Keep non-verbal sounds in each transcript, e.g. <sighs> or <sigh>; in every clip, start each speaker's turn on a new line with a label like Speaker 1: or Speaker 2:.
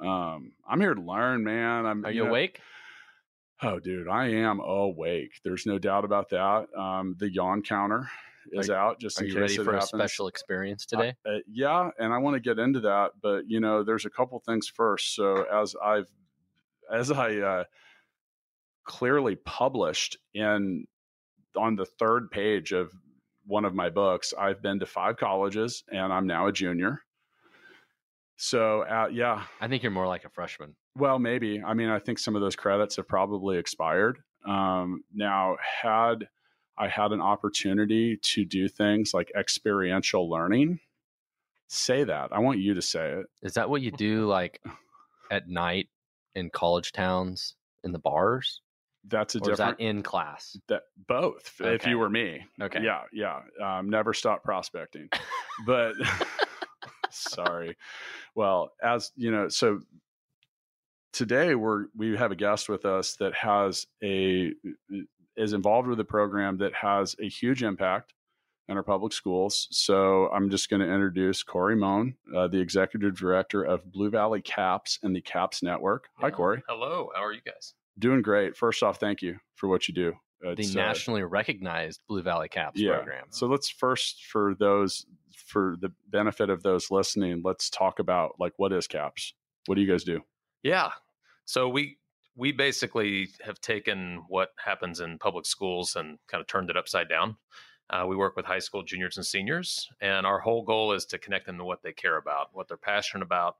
Speaker 1: Um, I'm here to learn, man. I'm
Speaker 2: Are you, awake?
Speaker 1: Oh, dude, I am awake. There's no doubt about that. Um, the yawn counter is
Speaker 2: Are-
Speaker 1: out just
Speaker 2: Are
Speaker 1: in
Speaker 2: you
Speaker 1: case
Speaker 2: ready for a special experience today?
Speaker 1: Uh, yeah, and I want to get into that, but you know, there's a couple things first. So as I've as I uh, clearly published in on the third page of one of my books, I've been to five colleges, and I'm now a junior. So uh, yeah,
Speaker 2: I think you're more like a freshman.
Speaker 1: well, maybe. I mean, I think some of those credits have probably expired. Um, now, had I had an opportunity to do things like experiential learning, say that. I want you to say it.
Speaker 2: Is that what you do <laughs> like at night in college towns in the bars?
Speaker 1: That's a
Speaker 2: Or is
Speaker 1: different.
Speaker 2: that in class?
Speaker 1: that both. If you were me,
Speaker 2: Okay.
Speaker 1: yeah, yeah. Um, never stop prospecting, <laughs> but <laughs> sorry. Well, as you know, so today we're we have a guest with us that has a is involved with a program that has a huge impact in our public schools. So I'm just going to introduce Corey Mohn, uh, the executive director of Blue Valley CAPS and the CAPS Network. Hi, Corey.
Speaker 3: Hello. How are you guys?
Speaker 1: Doing great. First off, thank you for what you do.
Speaker 2: The
Speaker 1: It's, uh,
Speaker 2: nationally recognized Blue Valley Caps program.
Speaker 1: so let's first, for those, for the benefit of those listening, let's talk about like what is CAPS. What do you guys do?
Speaker 3: Yeah. So we we basically have taken what happens in public schools and kind of turned it upside down. Uh, we work with high school juniors and seniors, and our whole goal is to connect them to what they care about, what they're passionate about,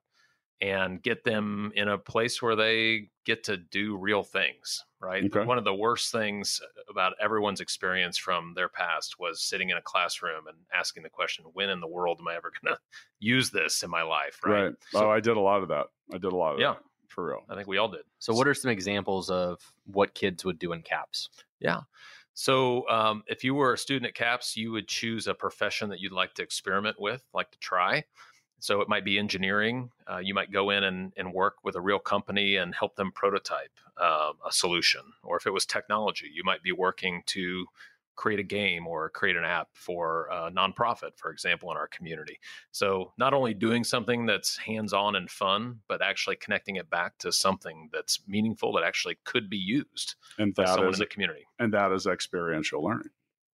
Speaker 3: and get them in a place where they get to do real things. Right.
Speaker 1: Okay.
Speaker 3: One of the worst things about everyone's experience from their past was sitting in a classroom and asking the question, "When in the world am I ever <laughs> going to use this in my life?" Right.
Speaker 1: oh, I did a lot of that. I did a lot of
Speaker 3: Yeah.
Speaker 1: that for real.
Speaker 3: I think we all did.
Speaker 2: So, what are some examples of what kids would do in caps?
Speaker 3: Yeah. So, um, if you were a student at CAPS, you would choose a profession that you'd like to experiment with, like to try. So, it might be engineering. Uh, you might go in and, and work with a real company and help them prototype uh, a solution. Or if it was technology, you might be working to create a game or create an app for a nonprofit, for example, in our community. So, not only doing something that's hands on and fun, but actually connecting it back to something that's meaningful that actually could be used
Speaker 1: And
Speaker 3: by
Speaker 1: that
Speaker 3: someone
Speaker 1: is,
Speaker 3: in the community.
Speaker 1: and that is experiential learning.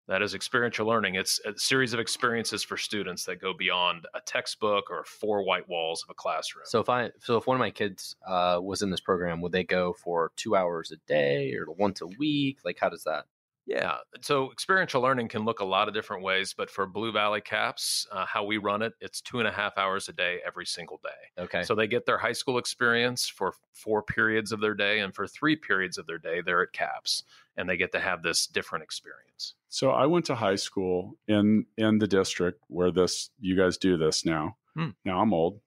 Speaker 3: That is experiential learning. It's a series of experiences for students that go beyond a textbook or four white walls of a classroom.
Speaker 2: So, if I so if one of my kids uh, was in this program, would they go for two hours a day or once a week? Like, how does that?
Speaker 3: Yeah, so experiential learning can look a lot of different ways, but for Blue Valley Caps, uh, how we run it, it's two and a half hours a day every single day.
Speaker 2: Okay.
Speaker 3: So they get their high school experience for four periods of their day, and for three periods of their day, they're at Caps, and they get to have this different experience.
Speaker 1: So I went to high school in in the district where this you guys do this now.
Speaker 3: Hmm.
Speaker 1: Now I'm old,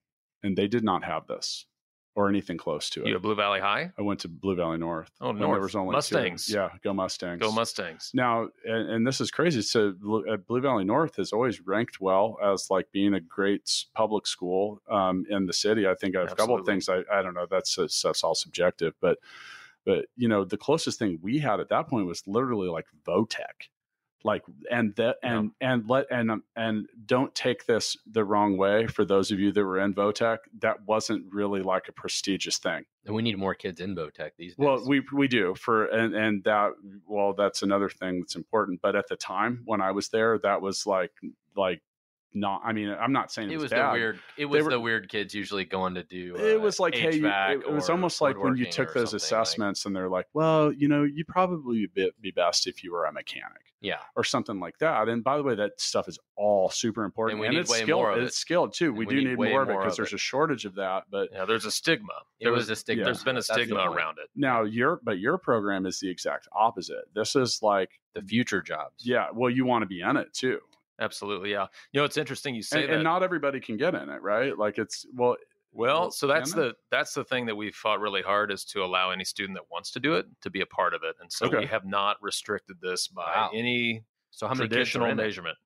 Speaker 1: and they did not have this or anything close to it.
Speaker 3: You have Blue Valley High?
Speaker 1: I went to Blue Valley North.
Speaker 3: Oh, North.
Speaker 1: There was only two.
Speaker 3: Mustangs.
Speaker 1: Yeah, go Mustangs.
Speaker 3: Go Mustangs.
Speaker 1: Now, and, and this is crazy. So, Blue- uh, Valley North has always ranked well as like being a great public school um, in the city. I think I have a couple of things. I, I don't know. That's that's all subjective, but but you know, the closest thing we had at that point was literally like Votech, like and that and and let and um, and don't take this the wrong way. For those of you that were in Votech, that wasn't really like a prestigious thing.
Speaker 2: and we need more kids in Votech these days.
Speaker 1: Well, we we do for and and that well, that's another thing that's important. But at the time when I was there, that was like like not. I mean, I'm not saying it,
Speaker 2: it was
Speaker 1: bad.
Speaker 2: the weird. It was
Speaker 1: were-
Speaker 2: the weird kids usually going to do.
Speaker 1: It
Speaker 2: uh,
Speaker 1: was like, hey, you, it, it was almost like when you took those
Speaker 2: something, like-
Speaker 1: assessments and they're like, well, you know, you'd probably be, be best if you were a mechanic
Speaker 2: yeah,
Speaker 1: or something like that. And by the way, that stuff is all super important.
Speaker 2: And we need
Speaker 1: it's
Speaker 2: way
Speaker 1: skilled.
Speaker 2: more of
Speaker 1: It's skilled too. We,
Speaker 2: we
Speaker 1: do
Speaker 2: need
Speaker 1: need more of it because there's
Speaker 2: it.
Speaker 1: a shortage of that. But
Speaker 3: Yeah, there's a stigma. There
Speaker 2: was a stigma.
Speaker 1: yeah.
Speaker 3: There's been a stigma around it.
Speaker 1: now your but your program is the exact opposite. This is like,
Speaker 2: the future jobs.
Speaker 1: yeah, well, you want to be in it too.
Speaker 3: Absolutely, yeah. You know, it's interesting you say
Speaker 1: and,
Speaker 3: that.
Speaker 1: and not everybody can get in it, right? Like it's well,
Speaker 3: Well, so that's
Speaker 1: can they?
Speaker 3: the that's the thing that we've fought really hard is to allow any student that wants to do it to be a part of it, and so
Speaker 1: Okay.
Speaker 3: we have not restricted this by
Speaker 2: Wow.
Speaker 3: any
Speaker 2: So how many kids
Speaker 3: traditional
Speaker 2: are in it?
Speaker 3: measurement.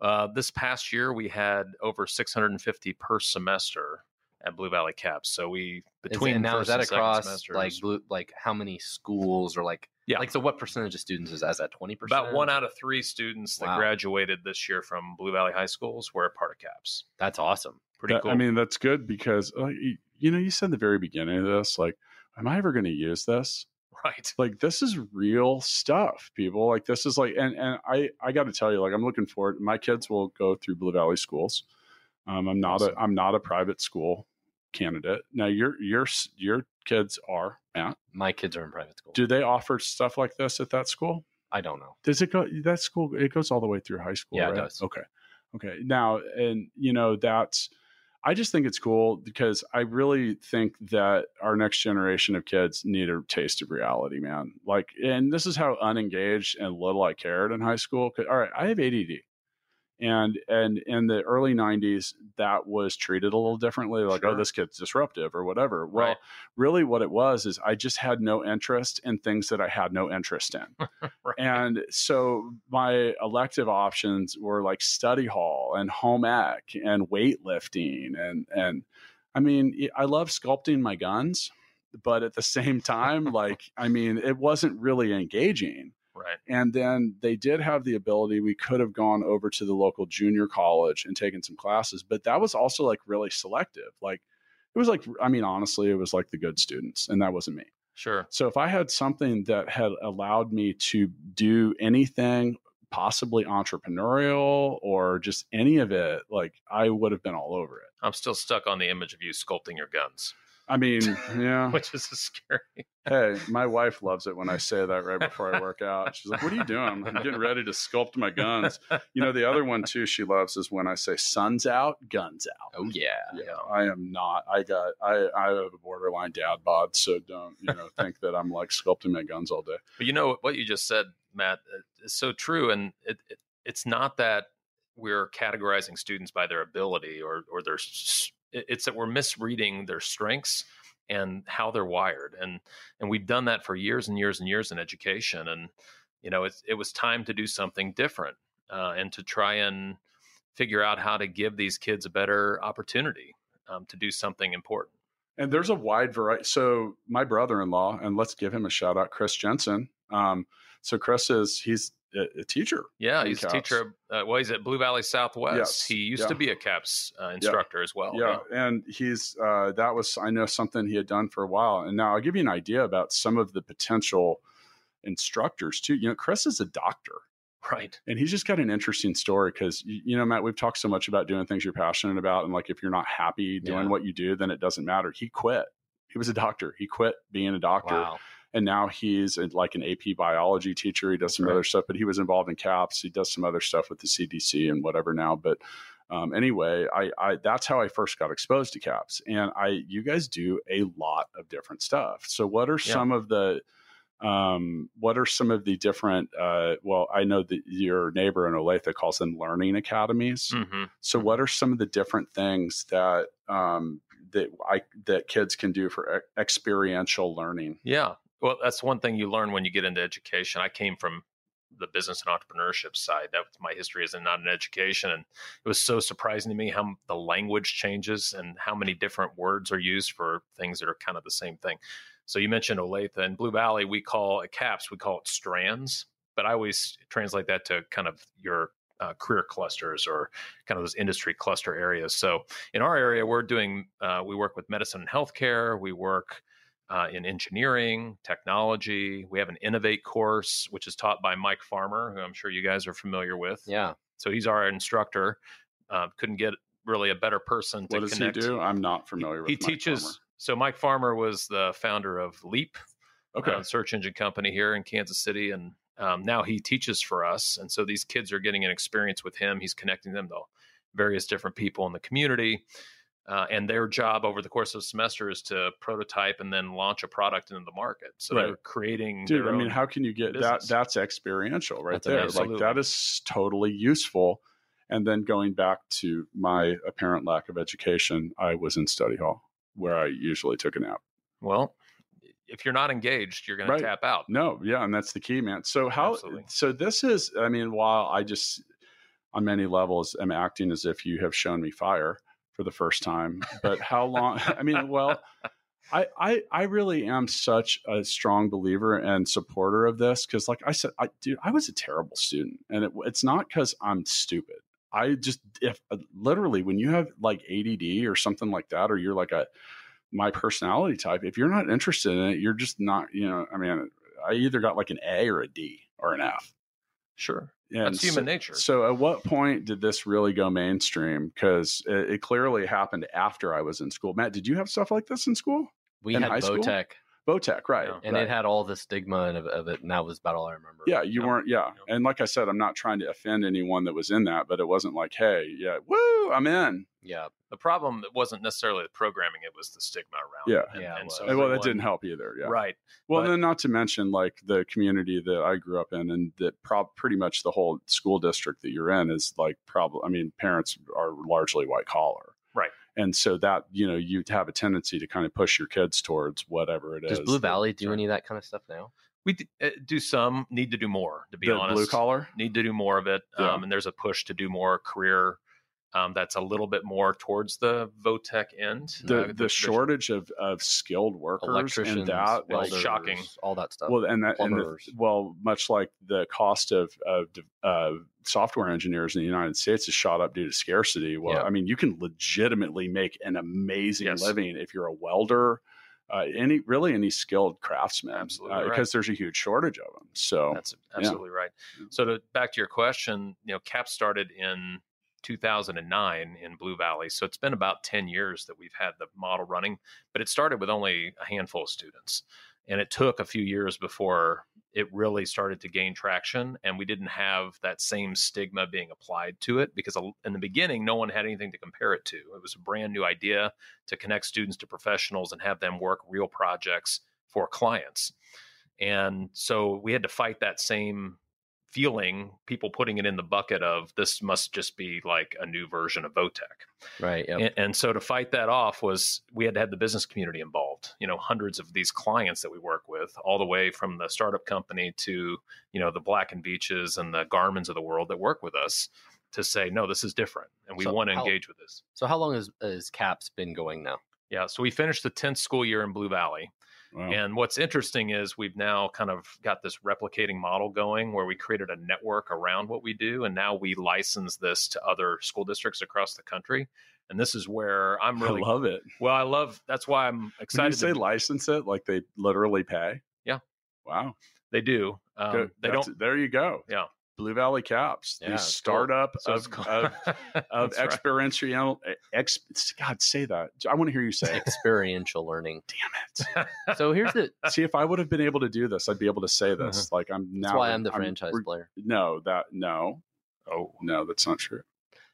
Speaker 3: Uh, this past year, we had over 650 per semester at Blue Valley Caps. So we
Speaker 2: Is-
Speaker 3: between
Speaker 2: and now
Speaker 3: first
Speaker 2: is that across
Speaker 3: semesters,
Speaker 2: like blue, like how many schools or like
Speaker 3: Yeah.
Speaker 2: like so what percentage of students is that? Is that twenty percent?
Speaker 3: about one out of three students that
Speaker 2: Wow.
Speaker 3: graduated this year from Blue Valley High Schools were a part of Caps.
Speaker 2: That's awesome.
Speaker 3: Pretty
Speaker 1: That-
Speaker 3: cool.
Speaker 1: I mean, that's good because uh, you, you know, you said the very beginning of this, like, am I ever going to use this?
Speaker 3: right?
Speaker 1: Like, this is real stuff, people. Like, this is like, and and I I got to tell you, like, I'm looking forward. My kids will go through Blue Valley schools. Um, I'm not
Speaker 3: Awesome.
Speaker 1: a I'm not a private school candidate. Now, your your s- your kids are Matt.
Speaker 2: My kids are in private school.
Speaker 1: Do they offer stuff like this at that school?
Speaker 2: I don't know.
Speaker 1: Does it go that school? It goes all the way through high school.
Speaker 2: Yeah, it does.
Speaker 1: Okay, okay. Now, and you know that's. I just think it's cool because I really think that our next generation of kids need a taste of reality, man. Like, and this is how unengaged and little I cared in high school. All right, I have ADD, and and in the early '90s, that was treated a little differently. Like, oh, this kid's disruptive or whatever. Well,
Speaker 3: Right.
Speaker 1: really, what it was is I just had no interest in things that I had no interest in. <laughs>
Speaker 3: right.
Speaker 1: And so my elective options were like study hall and home ec and weightlifting and and I mean I love sculpting my guns, but at the same time <laughs> like I mean it wasn't really engaging.
Speaker 3: Right.
Speaker 1: And then they did have the ability we could have gone over to the local junior college and taken some classes, but that was also like really selective. Like it was like I mean honestly it was like the good students and that wasn't me.
Speaker 3: Sure.
Speaker 1: So if I had something that had allowed me to do anything possibly entrepreneurial or just any of it, like I would have been all over it.
Speaker 3: I'm still stuck on the image of you sculpting your guns,
Speaker 1: I mean, <laughs> yeah.
Speaker 3: which is scary. <laughs>
Speaker 1: Hey, my wife loves it when I say that right before I work out. She's like, "What are you doing? I'm getting <laughs> ready to sculpt my guns." You know, the other one too she loves is when I say "sun's out, guns out."
Speaker 2: Oh yeah.
Speaker 1: Yeah, I am not. I got. I I have a borderline dad bod, so don't you know think that I'm like sculpting my guns all day.
Speaker 3: But you know what you just said, Matt, uh, is so true, and it, it, it's not that we're categorizing students by their ability or or their. It- It's that we're misreading their strengths and how they're wired, and and we've done that for years and years and years in education, and you know it's it was time to do something different uh, and to try and figure out how to give these kids a better opportunity um, to do something important.
Speaker 1: And there's a wide variety. So my brother-in-law, and let's give him a shout out, Chris Jensen. Um, so Chris is he's a, a teacher.
Speaker 3: Yeah, he's a teacher. Uh, well, he's at Blue Valley Southwest.
Speaker 1: Yes,
Speaker 3: He used
Speaker 1: yeah.
Speaker 3: to be a CAPS uh, instructor as well.
Speaker 1: yeah, and he's uh, that was I know something he had done for a while. And now I'll give you an idea about some of the potential instructors too. You know, Chris is a doctor.
Speaker 3: right.
Speaker 1: And he's just got an interesting story because, you know, Matt, we've talked so much about doing things you're passionate about. And like, if you're not happy doing
Speaker 2: Yeah.
Speaker 1: what you do, then it doesn't matter. He quit. He was a doctor. He quit being a doctor.
Speaker 2: Wow.
Speaker 1: And now he's a, like an AP biology teacher. He does some
Speaker 2: Right.
Speaker 1: other stuff, but he was involved in CAPS. He does some other stuff with the CDC and whatever now. But um, anyway, I, I that's how I first got exposed to CAPS. And I, you guys do a lot of different stuff. So what are
Speaker 3: Yeah.
Speaker 1: some of the um, what are some of the different uh, well i know that your neighbor in olathe calls them learning academies
Speaker 3: hmm
Speaker 1: so what are some of the different things that um, that i that kids can do for e- experiential learning
Speaker 3: Yeah. Well, that's one thing you learn when you get into education. I came from the business and entrepreneurship side. That was my history is in not in education, and it was so surprising to me how the language changes and how many different words are used for things that are kind of the same thing. So you mentioned Olathe and Blue Valley. We call it CAPS. We call it strands, but I always translate that to kind of your uh, career clusters or kind of those industry cluster areas. So in our area, we're doing uh, we work with medicine and healthcare. We work uh, in engineering, technology. We have an Innovate course, which is taught by Mike Farmer, who I'm sure you guys are familiar with.
Speaker 2: Yeah.
Speaker 3: So he's our instructor. Uh, couldn't get really a better person to
Speaker 1: what does
Speaker 3: connect.
Speaker 1: he do i'm not familiar with
Speaker 3: He
Speaker 1: Mike
Speaker 3: teaches.
Speaker 1: Farmer.
Speaker 3: So Mike Farmer was the founder of Leap,
Speaker 1: okay
Speaker 3: uh, search engine company here in Kansas City, and um, now he teaches for us. And so these kids are getting an experience with him. He's connecting them to various different people in the community. Uh, and their job over the course of the semester is to prototype and then launch a product into the market. So they're creating.
Speaker 1: dude i mean how can you get
Speaker 3: business.
Speaker 1: that that's experiential right
Speaker 2: That's
Speaker 1: there like that is totally useful And then going back to my apparent lack of education, I was in study hall where I usually took a nap.
Speaker 3: Well, if you're not engaged, you're going
Speaker 1: Right.
Speaker 3: to tap out.
Speaker 1: No, yeah, and that's the key, man. So how?
Speaker 3: Absolutely.
Speaker 1: So this is, I mean, while I just on many levels am acting as if you have shown me fire for the first time, but <laughs> how long? <laughs> I mean, well, I I I really am such a strong believer and supporter of this because, like I said, I dude, I was a terrible student, and it, it's not because I'm stupid. I just if uh, literally when you have like ADD or something like that, or you're like a my personality type, if you're not interested in it, you're just not. You know, I mean, I either got like an A or a D or an F.
Speaker 3: Sure.
Speaker 1: And
Speaker 3: That's human
Speaker 1: so,
Speaker 3: nature.
Speaker 1: So, at what point did this really go mainstream? Because it, it clearly happened after I was in school. Matt, did you have stuff like this in school?
Speaker 4: We
Speaker 1: In
Speaker 4: had
Speaker 1: high school?
Speaker 4: Votech,
Speaker 1: Votech, right?
Speaker 3: Yeah.
Speaker 4: and
Speaker 1: right.
Speaker 4: it had all the stigma of, of it, and that was about all I remember.
Speaker 1: Yeah, you
Speaker 3: Yeah.
Speaker 1: weren't. Yeah,
Speaker 3: Yeah.
Speaker 1: and like I said, I'm not trying to offend anyone that was in that, but it wasn't like, hey, yeah, woo, I'm in.
Speaker 4: yeah.
Speaker 3: the problem wasn't necessarily the programming; it was the stigma around.
Speaker 1: Yeah.
Speaker 3: it.
Speaker 4: Yeah, it
Speaker 3: and so
Speaker 1: well, that
Speaker 3: everyone-
Speaker 1: didn't help either. Yeah.
Speaker 3: Right.
Speaker 1: Well,
Speaker 3: But-
Speaker 1: then not to mention like the community that I grew up in, and that prob- pretty much the whole school district that you're in is like probably. I mean, parents are largely white collar,
Speaker 3: Right.
Speaker 1: And so that you know you have a tendency to kind of push your kids towards whatever it is.
Speaker 4: Does Blue Valley do
Speaker 1: Sorry.
Speaker 4: any of that kind of stuff now?
Speaker 3: We d- uh, do some, need to do more. To be
Speaker 1: the
Speaker 3: honest,
Speaker 1: blue collar?
Speaker 3: need to do more of it.
Speaker 1: Yeah.
Speaker 3: Um, and there's a push to do more career. Um, that's a little bit more towards the Votech end.
Speaker 1: The
Speaker 3: Uh,
Speaker 1: the
Speaker 3: tradition-
Speaker 1: shortage of, of skilled workers
Speaker 4: Electricians,
Speaker 1: and that like,
Speaker 4: welders,
Speaker 3: shocking.
Speaker 4: all that stuff.
Speaker 1: well and that and the, well much like the cost of of uh, software engineers in the United States has shot up due to scarcity. Well,
Speaker 4: Yeah.
Speaker 1: I mean, you can legitimately make an amazing
Speaker 3: Yes.
Speaker 1: living if you're a welder, uh, any really any skilled craftsman,
Speaker 3: Absolutely
Speaker 1: uh,
Speaker 3: right.
Speaker 1: because there's a huge shortage of them. So
Speaker 3: That's absolutely right. So to back to your question, you know, CAP started in 2009 in Blue Valley. So it's been about 10 years that we've had the model running, but it started with only a handful of students. And it took a few years before it really started to gain traction. And we didn't have that same stigma being applied to it because in the beginning, no one had anything to compare it to. It was a brand new idea to connect students to professionals and have them work real projects for clients. And so we had to fight that same feeling, people putting it in the bucket of this must just be like a new version of Votech.
Speaker 4: right. Yep.
Speaker 3: And, and so to fight that off was we had to have the business community involved. You know, hundreds of these clients that we work with, all the way from the startup company to you know the Black and Veatches and the Garmins of the world that work with us to say no, this is different, and we
Speaker 4: So
Speaker 3: want to
Speaker 4: how-
Speaker 3: engage with this.
Speaker 4: so how long has, has CAPS been going now?
Speaker 3: Yeah, so we finished the tenth school year in Blue Valley.
Speaker 1: Wow.
Speaker 3: And what's interesting is we've now kind of got this replicating model going where we created a network around what we do. And now we license this to other school districts across the country. And this is where I'm really
Speaker 1: I love it.
Speaker 3: well. I love that's why I'm
Speaker 1: When you
Speaker 3: excited.
Speaker 1: say
Speaker 3: to,
Speaker 1: license it, like they literally pay.
Speaker 3: Yeah.
Speaker 1: Wow.
Speaker 3: they do. Um, they
Speaker 1: That's-
Speaker 3: don't.
Speaker 1: There you go.
Speaker 3: Yeah.
Speaker 1: Blue Valley Caps,
Speaker 4: Yeah,
Speaker 1: the
Speaker 4: it's cool.
Speaker 1: startup
Speaker 3: So
Speaker 1: of,
Speaker 3: it's
Speaker 1: of <laughs> of
Speaker 3: That's right.
Speaker 1: experiential ex God say that. I want to hear you say it.
Speaker 4: Experiential learning.
Speaker 1: Damn it! <laughs>
Speaker 4: So here's the.
Speaker 1: See if I would have been able to do this, I'd be able to say this. Like I'm now
Speaker 4: That's why I'm the franchise
Speaker 1: we're-
Speaker 4: player.
Speaker 1: No, that no.
Speaker 3: Oh,
Speaker 1: No, that's not true.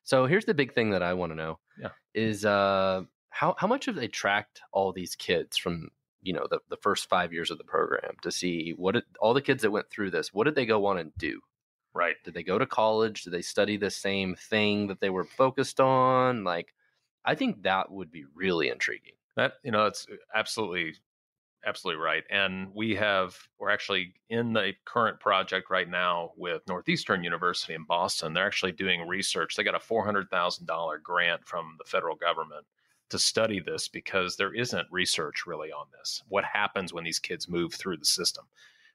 Speaker 4: So here's the big thing that I want to know.
Speaker 3: Yeah.
Speaker 4: Is uh how how much have they tracked all these kids from you know the, the first five years of the program to see what it, all the kids that went through this what did they go on and do
Speaker 3: right.
Speaker 4: did they go to college did they study the same thing that they were focused on like i think that would be really intriguing
Speaker 3: That you know, it's uh, absolutely, absolutely right. And we have we're actually in the current project right now with Northeastern University in Boston. They're actually doing research. They got a four hundred thousand dollar grant from the federal government to study this because there isn't research really on this. What happens when these kids move through the system?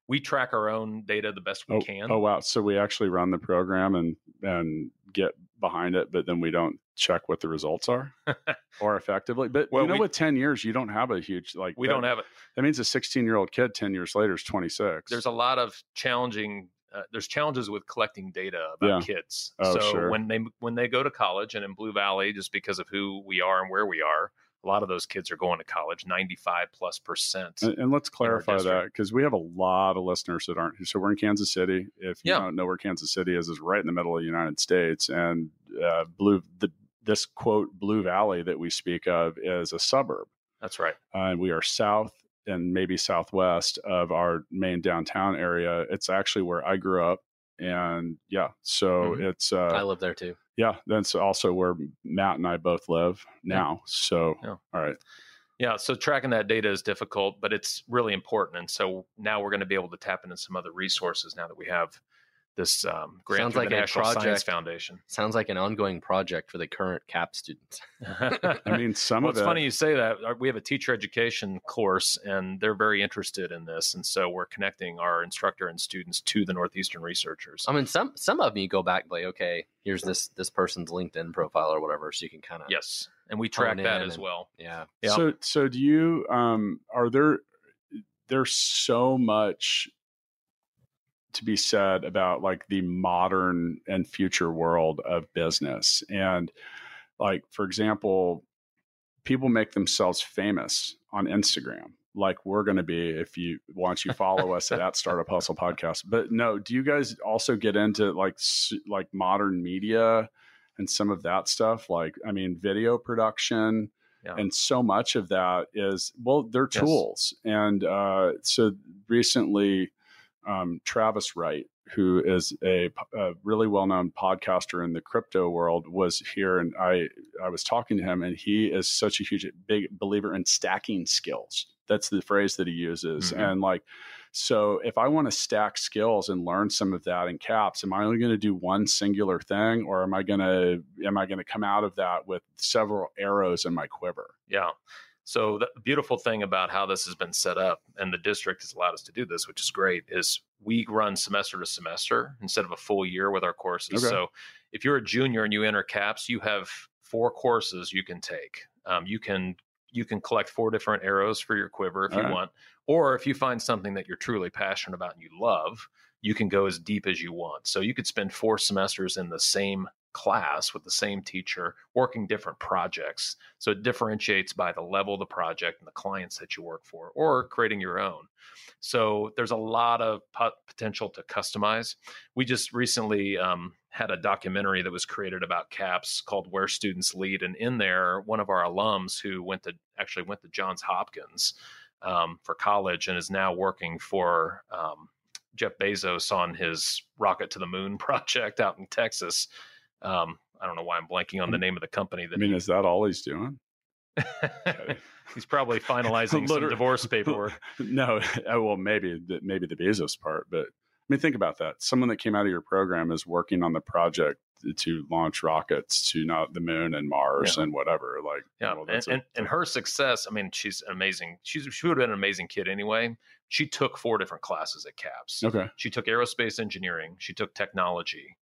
Speaker 3: We track our own data the best we
Speaker 1: Oh,
Speaker 3: can.
Speaker 1: oh wow. So we actually run the program and and get behind it, but then we don't check what the results are <laughs> or effectively. But
Speaker 3: Well,
Speaker 1: you know,
Speaker 3: we-
Speaker 1: with 10 years, you don't have a huge like
Speaker 3: we
Speaker 1: that-
Speaker 3: don't have it.
Speaker 1: that means a 16 year old kid 10 years later is 26.
Speaker 3: there's a lot of challenging uh, there's challenges with collecting data about kids
Speaker 1: Oh,
Speaker 3: so
Speaker 1: sure.
Speaker 3: when they when they go to college and in blue valley just because of who we are and where we are a lot of those kids are going to college 95 plus percent
Speaker 1: And, and let's clarify that because we have a lot of listeners that aren't. So we're in Kansas City. If you
Speaker 3: Yeah.
Speaker 1: don't know where Kansas City is, is right in the middle of the United States, and uh, blue the this quote Blue Valley that we speak of is a suburb,
Speaker 3: that's right
Speaker 1: uh, and we are south and maybe southwest of our main downtown area. It's actually where I grew up. And yeah, so
Speaker 3: Mhm.
Speaker 1: it's uh,
Speaker 4: I live there too.
Speaker 1: yeah, that's also where Matt and I both live now. So
Speaker 3: Yeah.
Speaker 1: all right,
Speaker 3: Yeah, so tracking that data is difficult, but it's really important. And so now we're going to be able to tap into some other resources now that we have this um, grant
Speaker 4: Sounds like
Speaker 3: the
Speaker 4: a
Speaker 3: National Science
Speaker 4: project.
Speaker 3: Foundation.
Speaker 4: Sounds like an ongoing project for the current CAP students. <laughs>
Speaker 1: I mean some
Speaker 3: well,
Speaker 1: of
Speaker 3: it's
Speaker 1: it.
Speaker 3: funny you say that. We have a teacher education course, and they're very interested in this, and so we're connecting our instructor and students to the Northeastern researchers.
Speaker 4: I mean, some some of them you go back like, okay, here's this this person's LinkedIn profile or whatever, so you can kind of
Speaker 3: yes, and we track that as
Speaker 4: and-
Speaker 3: well.
Speaker 4: yeah.
Speaker 3: Yeah.
Speaker 1: So so do you um are there there's so much to be said about like the modern and future world of business and like for example people make themselves famous on Instagram like we're going to be if you once you follow us at, at startup hustle podcast but no do you guys also get into like like modern media and some of that stuff like i mean video production
Speaker 3: Yeah.
Speaker 1: and so much of that is well they're
Speaker 3: Yes.
Speaker 1: tools and uh, so recently um, travis wright who is a really well-known podcaster in the crypto world was here and i i was talking to him and he is such a huge big believer in stacking skills that's the phrase that he uses
Speaker 3: Mhm.
Speaker 1: and like so if i want to stack skills and learn some of that in caps am i only going to do one singular thing or am i going to am i going to come out of that with several arrows in my quiver
Speaker 3: Yeah. So the beautiful thing about how this has been set up, and the district has allowed us to do this, which is great, is we run semester to semester instead of a full year with our courses.
Speaker 1: Okay.
Speaker 3: So if you're a junior and you enter CAPS, you have four courses you can take. Um, you can you can collect four different arrows for your quiver if
Speaker 1: All
Speaker 3: you
Speaker 1: right.
Speaker 3: want, or if you find something that you're truly passionate about and you love, you can go as deep as you want. So you could spend four semesters in the same class with the same teacher working different projects so it differentiates by the level of the project and the clients that you work for, or creating your own. So there's a lot of pot- potential to customize. We just recently um, had a documentary that was created about CAPS called "Where Students Lead," and in there, one of our alums who went to actually went to Johns Hopkins um, for college and is now working for um, Jeff Bezos on his rocket to the moon <laughs> project out in Texas. Um, I don't know why I'm blanking on the name of the company
Speaker 1: i
Speaker 3: that
Speaker 1: mean is that all he's doing <laughs>
Speaker 3: He's probably <laughs> finalizing some divorce <laughs> paperwork.
Speaker 1: no uh, well maybe the, maybe the bezos part but i mean think about that someone that came out of your program is working on the project to launch rockets to not the moon and mars and whatever like
Speaker 3: Yeah,
Speaker 1: well,
Speaker 3: and, and, and her success. I mean, she's amazing. She's she would have been an amazing kid anyway. She took four different classes at CAPS.
Speaker 1: okay
Speaker 3: She took aerospace engineering. She took technology.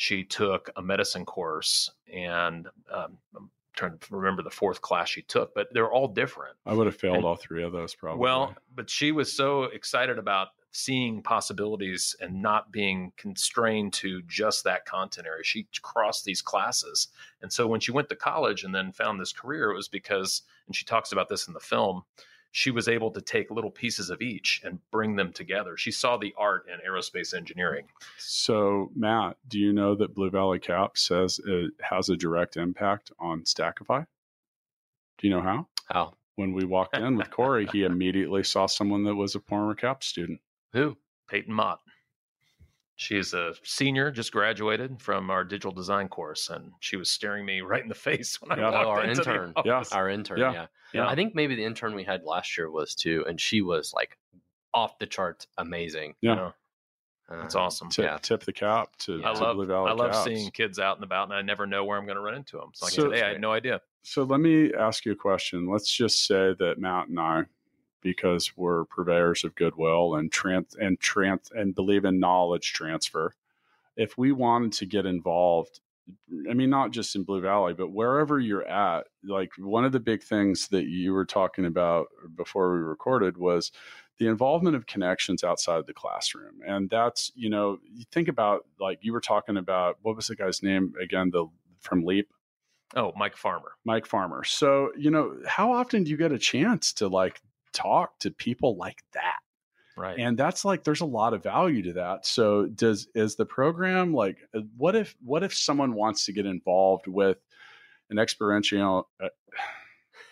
Speaker 3: She took a medicine course, and um, I'm trying to remember the fourth class she took. But they're all different.
Speaker 1: i would have failed
Speaker 3: And-
Speaker 1: all three of those probably
Speaker 3: Well, but she was so excited about seeing possibilities and not being constrained to just that content area. She crossed these classes. And so when she went to college and then found this career, it was because, and she talks about this in the film, she was able to take little pieces of each and bring them together. She saw the art in aerospace engineering.
Speaker 1: so matt do you know that blue valley cap says it has a direct impact on stackify do you know how
Speaker 4: How?
Speaker 1: when we walked in with corey he <laughs> immediately saw someone that was a former cap student
Speaker 4: Who?
Speaker 3: Peyton Mott. She is a senior, just graduated from our digital design course, and she was staring me <laughs> right in the face when I
Speaker 1: Yeah.
Speaker 3: walked
Speaker 4: Oh, our
Speaker 3: into the
Speaker 4: intern.
Speaker 1: Yeah.
Speaker 4: Our intern,
Speaker 1: Yeah.
Speaker 4: yeah.
Speaker 3: Yeah.
Speaker 4: I think maybe the intern we had last year was too, and she was like off the charts amazing.
Speaker 1: Yeah.
Speaker 3: Yeah.
Speaker 4: Uh,
Speaker 3: That's awesome.
Speaker 1: tip,
Speaker 4: Yeah.
Speaker 1: tip the cap to,
Speaker 3: I
Speaker 1: to
Speaker 3: love
Speaker 1: Blue Valley
Speaker 3: I love
Speaker 1: Caps.
Speaker 3: seeing kids out and about, and I never know where I'm going to run into them. So like
Speaker 1: So-
Speaker 3: today, I had no idea.
Speaker 1: So let me ask you a question. Let's just say that Matt and I, because we're purveyors of goodwill and trans and trans and believe in knowledge transfer, if we wanted to get involved, I mean, not just in Blue Valley, but wherever you're at, like one of the big things that you were talking about before we recorded was the involvement of connections outside the classroom. And that's, you know, you think about like you were talking about what was the guy's name again, the from Leap?
Speaker 3: Oh, Mike Farmer.
Speaker 1: Mike Farmer. So, you know, how often do you get a chance to like talk to people like that?
Speaker 3: Right.
Speaker 1: And that's like there's a lot of value to that. So, does is the program like uh, what if what if someone wants to get involved with an experiential uh,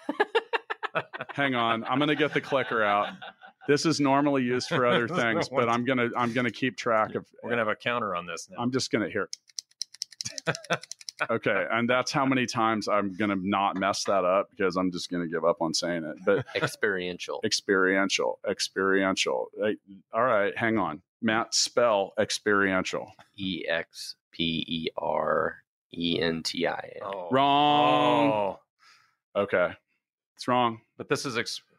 Speaker 1: <sighs> Hang on, I'm going to get the clicker out. this is normally used for other <laughs> things, but I'm gonna I'm gonna keep track of.
Speaker 3: We're gonna have a counter on this now.
Speaker 1: I'm just gonna hear. <laughs> okay, and that's how many times I'm gonna not mess that up because I'm just gonna give up on saying it. But <laughs>
Speaker 4: Experiential.
Speaker 1: experiential, experiential. All right, hang on, Matt. Spell experiential.
Speaker 4: E X P E R E N T I A.
Speaker 3: oh.
Speaker 1: Wrong.
Speaker 3: Oh.
Speaker 1: Okay, it's wrong.
Speaker 3: But this is ex- so you-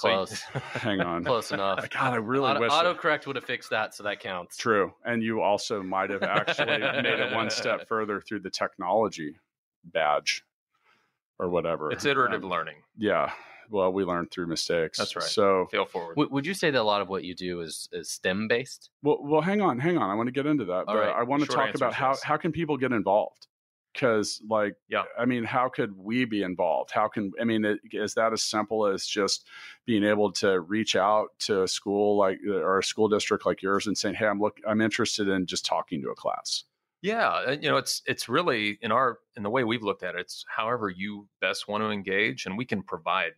Speaker 4: Close. <laughs>
Speaker 1: Hang on.
Speaker 4: Close enough. <laughs>
Speaker 1: God, I really
Speaker 4: Auto,
Speaker 1: wish.
Speaker 4: autocorrect would have fixed that, so that counts.
Speaker 1: True. And you also might have actually made it one step <laughs> further through the technology badge or whatever.
Speaker 3: it's iterative
Speaker 1: Um,
Speaker 3: learning.
Speaker 1: yeah. Well, we learn through mistakes.
Speaker 3: That's right.
Speaker 1: So,
Speaker 3: feel forward.
Speaker 4: W- would you say that a lot of what you do is, is STEM based?
Speaker 1: well, well, hang on, hang on. I want to get into that,
Speaker 4: All
Speaker 1: but
Speaker 4: right.
Speaker 1: I want to
Speaker 3: Short
Speaker 1: talk about how
Speaker 3: yes.
Speaker 1: how can people get involved? Because, like,
Speaker 3: Yeah.
Speaker 1: I mean, how could we be involved? How can I mean, it, is that as simple as just being able to reach out to a school like or a school district like yours and saying, "Hey, I'm look, I'm interested in just talking to a class."
Speaker 3: Yeah, you know, it's it's really in our in the way we've looked at it. It's however you best want to engage, and we can provide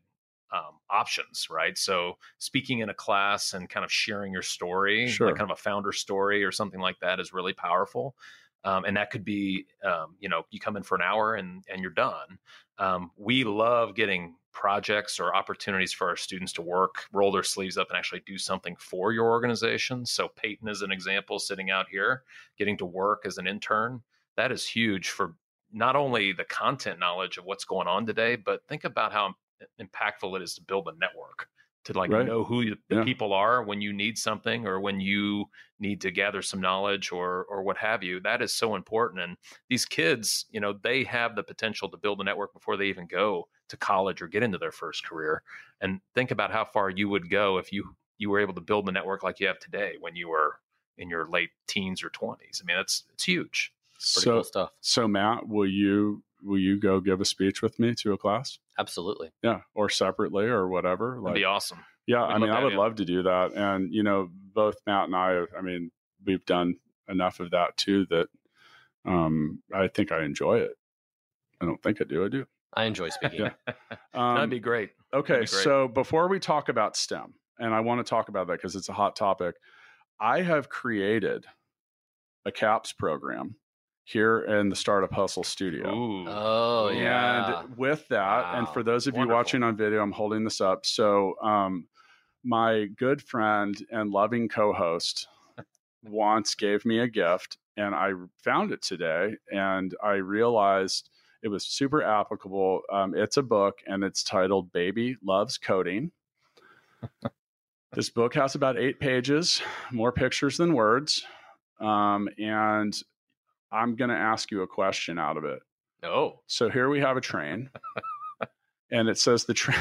Speaker 3: um, options, right? So speaking in a class and kind of sharing your story,
Speaker 1: Sure.
Speaker 3: like kind of a founder story or something like that, is really powerful. Um, and that could be, um, you know, you come in for an hour and and you're done. Um, we love getting projects or opportunities for our students to work, roll their sleeves up, and actually do something for your organization. So Peyton is an example, sitting out here, getting to work as an intern. That is huge for not only the content knowledge of what's going on today, but think about how impactful it is to build a network to like
Speaker 1: Right.
Speaker 3: know who the
Speaker 1: Yeah.
Speaker 3: people are when you need something or when you need to gather some knowledge or or what have you that is so important and these kids you know they have the potential to build a network before they even go to college or get into their first career and think about how far you would go if you you were able to build the network like you have today when you were in your late teens or 20s i mean that's it's huge
Speaker 4: Pretty
Speaker 1: So,
Speaker 4: cool stuff.
Speaker 1: so Matt, will you will you go give a speech with me to a class?
Speaker 4: Absolutely.
Speaker 1: Yeah, or separately or whatever.
Speaker 3: that'd
Speaker 1: Like,
Speaker 3: be awesome
Speaker 1: yeah,
Speaker 3: We'd
Speaker 1: I mean, I would
Speaker 3: you.
Speaker 1: love to do that, and you know, both Matt and I, I mean, we've done enough of that too that um, I think I enjoy it. I don't think I do. I do.
Speaker 4: I enjoy speaking.
Speaker 1: Yeah. <laughs> Um,
Speaker 3: that'd be great
Speaker 1: Okay,
Speaker 3: be great.
Speaker 1: so before we talk about STEM, and I want to talk about that because it's a hot topic, I have created a CAPS program here in the Startup Hustle studio.
Speaker 3: Ooh.
Speaker 4: Oh,
Speaker 1: and
Speaker 4: yeah.
Speaker 1: with that, and for those of
Speaker 3: Wonderful.
Speaker 1: you watching on video, I'm holding this up. So, um, my good friend and loving co-host once gave me a gift, and I found it today, and I realized it was super applicable. Um, it's a book, and it's titled "Baby Loves Coding." <laughs> this book has about eight pages, more pictures than words, um, and I'm going to ask you a question out of it.
Speaker 4: Oh.
Speaker 1: So here we have a train, and it says the train.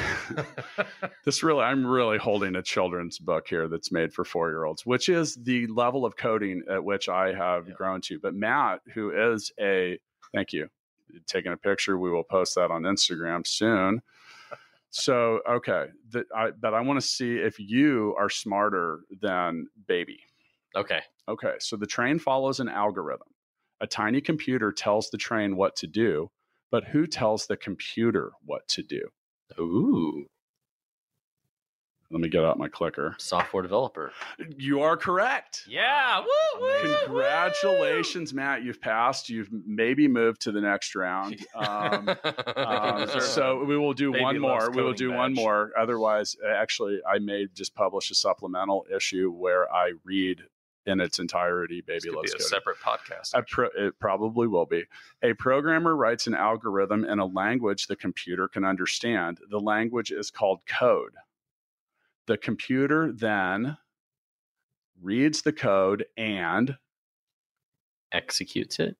Speaker 1: <laughs> this really, I'm really holding a children's book here that's made for four year olds, which is the level of coding at which I have
Speaker 3: Yeah.
Speaker 1: grown to. But Matt, who is a, thank you, taking a picture, we will post that on Instagram soon. So okay, the, I, but I want to see if you are smarter than baby.
Speaker 4: Okay.
Speaker 1: Okay, so the train follows an algorithm. A tiny computer tells the train what to do, but who tells the computer what to do?
Speaker 4: Ooh.
Speaker 1: Let me get out my clicker.
Speaker 4: Software developer.
Speaker 1: You are correct.
Speaker 4: Yeah. Woo, woo,
Speaker 1: Congratulations, Matt. You've passed. You've maybe moved to the next round. <laughs> Um, um, so we will do
Speaker 3: Baby
Speaker 1: one more. We will
Speaker 3: coding
Speaker 1: do one more. Otherwise, uh, actually, I may just publish a supplemental issue where I read in its entirety
Speaker 3: This
Speaker 1: Baby
Speaker 3: could
Speaker 1: Loves
Speaker 3: be a
Speaker 1: Coding.
Speaker 3: separate podcast.
Speaker 1: A pro- it probably will be. A programmer writes an algorithm in a language the computer can understand. The language is called code. The computer then reads the code and
Speaker 4: Executes it.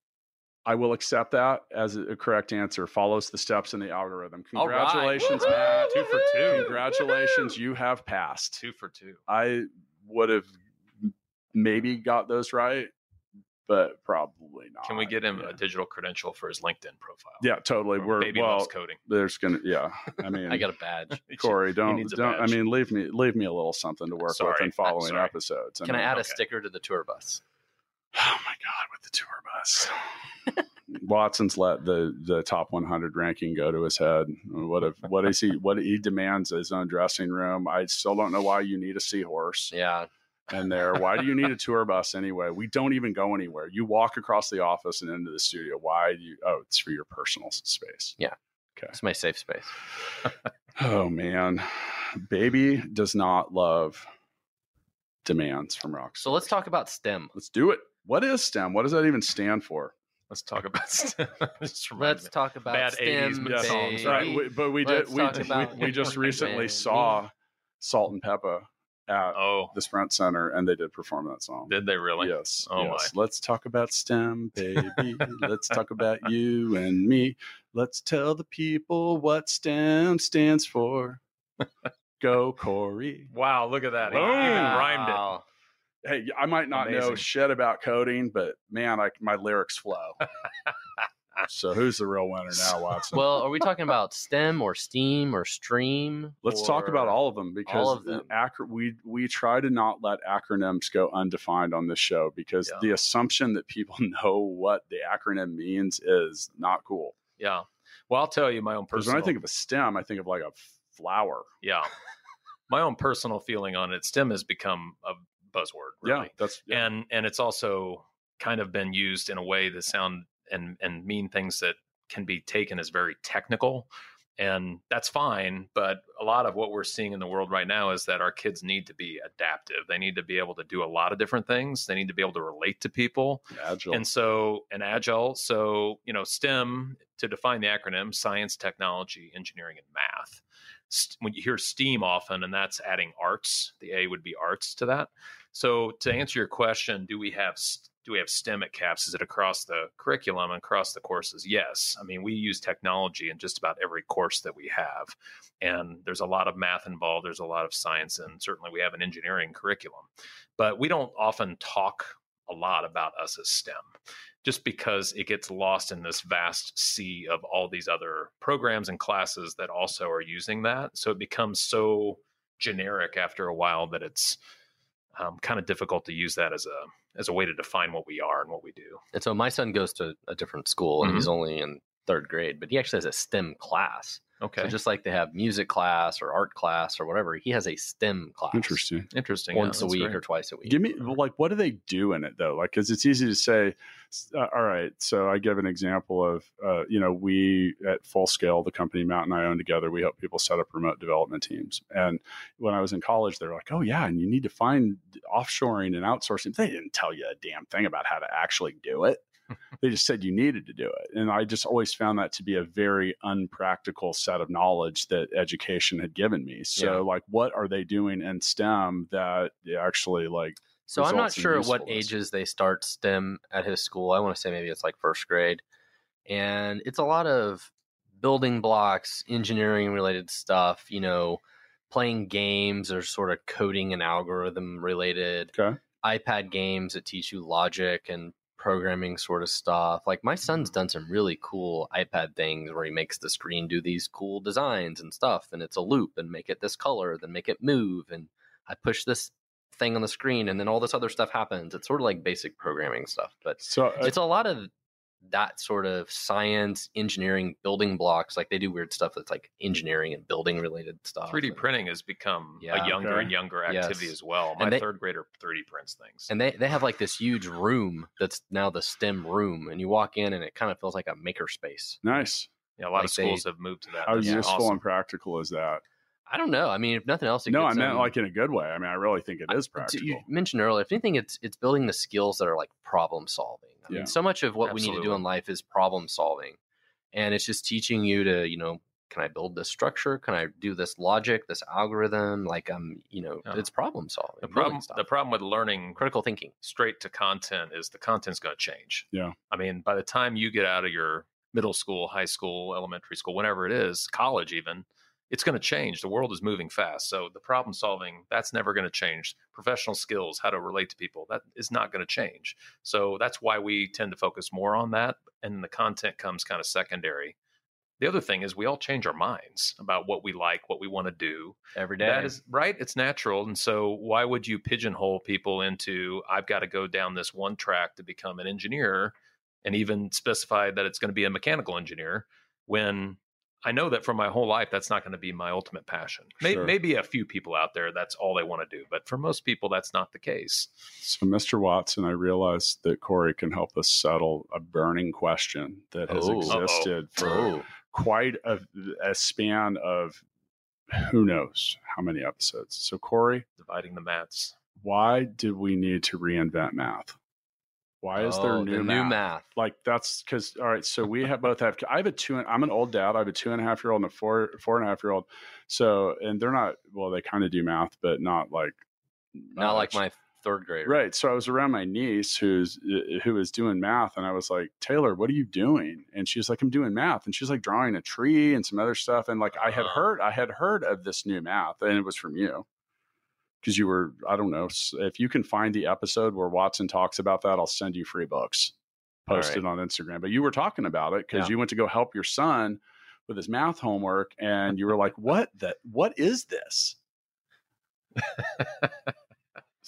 Speaker 1: I will accept that as a correct answer. Follows the steps in the algorithm. Congratulations,
Speaker 4: Woohoo!
Speaker 1: Matt.
Speaker 3: Two for two.
Speaker 1: Congratulations, you have passed.
Speaker 3: Two for two.
Speaker 1: I would have maybe got those right, but probably not.
Speaker 3: Can we get him
Speaker 1: Yeah.
Speaker 3: a digital credential for his LinkedIn profile?
Speaker 1: Yeah, totally.
Speaker 3: Or
Speaker 1: We're
Speaker 3: baby
Speaker 1: well.
Speaker 3: loves coding.
Speaker 1: There's gonna, yeah. I <laughs> mean,
Speaker 4: I got a badge. <laughs>
Speaker 1: Corey, don't, don't. I mean, leave me, leave me a little something to work with in following
Speaker 3: Sorry.
Speaker 1: episodes.
Speaker 4: Can I add
Speaker 3: okay.
Speaker 4: a sticker to the tour bus? <sighs>
Speaker 1: Oh my God, with the tour bus. Watson's let the the top 100 ranking go to his head. What if what is he? What he demands his own dressing room. I still don't know why you need a seahorse
Speaker 4: Yeah.
Speaker 1: In there. Why do you need a tour bus anyway? We don't even go anywhere. You walk across the office and into the studio. Why do you? Oh, it's for your personal s- space.
Speaker 4: It's my safe space. <laughs>
Speaker 1: Oh man, baby does not love demands from rock.
Speaker 4: So let's talk about STEM.
Speaker 1: Let's do it. What is STEM? What does that even stand for?
Speaker 3: Let's talk about. <laughs> Just remind
Speaker 4: Let's
Speaker 3: me.
Speaker 4: talk about
Speaker 3: Bad 80s
Speaker 4: STEM.
Speaker 3: songs.
Speaker 1: Right, we- but we
Speaker 4: Let's
Speaker 1: did. We, did-
Speaker 4: about
Speaker 1: we, we just <laughs> recently saw Salt and Pepa at
Speaker 3: Oh,
Speaker 1: the Sprint Center, and they did perform that song.
Speaker 3: did they really?
Speaker 1: Yes.
Speaker 3: Oh,
Speaker 1: yes. Let's talk about STEM, baby. Let's talk about you and me. Let's tell the people what STEM stands for. <laughs> Go, Corey.
Speaker 3: Wow, look at that.
Speaker 1: Boom.
Speaker 3: even rhymed it.
Speaker 1: Hey, I might not know shit about coding, but man, I, my lyrics flow. <laughs> <laughs> so who's the real winner now, Watson?
Speaker 4: Well, are we talking about STEM or STEAM or Stream?
Speaker 1: Let's talk about all of them because
Speaker 4: all of them.
Speaker 1: acro- we we try to not let acronyms go undefined on this show because
Speaker 3: Yeah.
Speaker 1: the assumption that people <laughs> know what the acronym means is not cool.
Speaker 3: Yeah. Well, I'll tell you my own
Speaker 1: Because
Speaker 3: personal.
Speaker 1: when I think of a STEM, I think of like a flower.
Speaker 3: yeah, <laughs> my own personal feeling on it. STEM has become a buzzword. Really.
Speaker 1: Yeah, that's yeah.
Speaker 3: and and it's also kind of been used in a way that sound and and mean things that can be taken as very technical and that's fine but a lot of what we're seeing in the world right now is that our kids need to be adaptive. They need to be able to do a lot of different things. They need to be able to relate to people.
Speaker 1: Agile.
Speaker 3: and so and agile so you know stem to define the acronym science technology engineering and math. St- when you hear steam often and that's adding arts the a would be arts to that. So to answer your question do we have st- do we have stem at caps? Is it across the curriculum and across the courses? Yes. I mean we use technology in just about every course that we have and there's a lot of math involved there's a lot of science and certainly we have an engineering curriculum. But we don't often talk a lot about us as STEM just because it gets lost in this vast sea of all these other programs and classes that also are using that. So it becomes so generic after a while that it's um, kind of difficult to use that as a as a way to define what we are and what we do.
Speaker 4: And so my son goes to a different school and
Speaker 3: Mhm.
Speaker 4: he's only in third grade, but he actually has a STEM class.
Speaker 3: Okay,
Speaker 4: So just like they have music class or art class or whatever, he has a STEM class.
Speaker 1: Interesting.
Speaker 3: interesting. yeah,
Speaker 4: Once a week
Speaker 3: great.
Speaker 4: or twice a week.
Speaker 1: Give me like what do they do in it though? Like because it's easy to say, uh, all right. So I give an example of uh, you know we at Full Scale, the company Matt and I own together, we help people set up remote development teams. And when I was in college, they were like, oh yeah, and you need to find offshoring and outsourcing. They didn't tell you a damn thing about how to actually do it. <laughs> they just said you needed to do it. And I just always found that to be a very unpractical set of knowledge that education had given me. So
Speaker 3: Yeah.
Speaker 1: like what are they doing in STEM that eh, actually like
Speaker 4: So I'm not sure what ages they start STEM at his school. I want to say maybe it's like first grade. And it's a lot of building blocks, engineering related stuff, you know, playing games or sort of coding and algorithm related,
Speaker 1: Okay.
Speaker 4: iPad games that teach you logic and programming sort of stuff. Like my son's done some really cool iPad things where he makes the screen do these cool designs and stuff and it's a loop and make it this color, then make it move and I push this thing on the screen and then all this other stuff happens. It's sort of like basic programming stuff, but
Speaker 1: So uh,
Speaker 4: it's a lot of that sort of science, engineering, building blocks. Like they do weird stuff that's like engineering and building related stuff.
Speaker 3: 3D printing has become
Speaker 4: Yeah.
Speaker 3: a younger
Speaker 1: Okay.
Speaker 3: and younger activity
Speaker 4: Yes.
Speaker 3: as well. My
Speaker 4: they-
Speaker 3: third grader 3D prints things.
Speaker 4: And they, they have like this huge room that's now the STEM room, and you walk in and it kind of feels like a makerspace.
Speaker 1: nice.
Speaker 3: yeah, a lot
Speaker 4: like
Speaker 3: of schools
Speaker 4: they-
Speaker 3: have moved to that.
Speaker 1: How
Speaker 3: That's
Speaker 1: useful
Speaker 3: awesome.
Speaker 1: and practical is that?
Speaker 4: I don't know. I mean, if nothing else, it
Speaker 1: No, I
Speaker 4: gets
Speaker 1: meant
Speaker 4: them-
Speaker 1: like in a good way. I mean, I really think it is
Speaker 4: So
Speaker 1: practical.
Speaker 4: You mentioned earlier, if anything, it's it's building the skills that are like problem solving. I
Speaker 1: Yeah.
Speaker 4: mean, so much of what we need to do in life is problem solving, and it's just teaching you to, you know, can I build this structure? Can I do this logic, this algorithm? Like, um, you know,
Speaker 3: Yeah.
Speaker 4: it's problem solving.
Speaker 3: The problem,
Speaker 4: stuff.
Speaker 3: the problem with learning
Speaker 4: critical thinking.
Speaker 3: straight to content is the content's going to change.
Speaker 1: Yeah.
Speaker 3: I mean, by the time you get out of your middle school, high school, elementary school, whenever it is, college even, it's going to change. The world is moving fast. So the problem solving, that's never going to change. Professional skills, how to relate to people, that is not going to change. So that's why we tend to focus more on that. And the content comes kind of secondary The other thing is we all change our minds about what we like, what we want to do.
Speaker 4: every day.
Speaker 3: That is right. It's natural. And so why would you pigeonhole people into I've got to go down this one track to become an engineer and even specify that it's going to be a mechanical engineer when I know that for my whole life that's not going to be my ultimate passion. May-
Speaker 1: Sure.
Speaker 3: Maybe a few people out there that's all they want to do, but for most people that's not the case.
Speaker 1: So, Mr. Watson, I realized that Corey can help us settle a burning question that has
Speaker 4: Oh.
Speaker 1: existed for
Speaker 4: oh,
Speaker 1: quite a, a span of who knows how many episodes. So, Corey,
Speaker 3: Dividing the mats.
Speaker 1: why did we need to reinvent math? Why is there
Speaker 4: oh,
Speaker 1: new,
Speaker 4: the
Speaker 1: math?
Speaker 4: new math?
Speaker 1: Like that's because all right. So we <laughs> have both have. I have a two. and- I'm an old dad. I have a two and a half year old and a four four and a half year old. So and they're not. Well, they kind of do math, but not like
Speaker 4: Not like
Speaker 1: much.
Speaker 4: my third grader.
Speaker 1: Right. So I was around my niece who's who was doing math, and I was like, Taylor, what are you doing? And she's like, I'm doing math, and she's like drawing a tree and some other stuff. And like I had
Speaker 3: Uh-huh.
Speaker 1: heard, I had heard of this new math, and it was from you because you were, I don't know, if you can find the episode where Watson talks about that, I'll send you free books posted on Instagram. But you were talking about it because
Speaker 4: Yeah.
Speaker 1: you went to go help your son with his math homework, and you were like, what that? What is this? <laughs>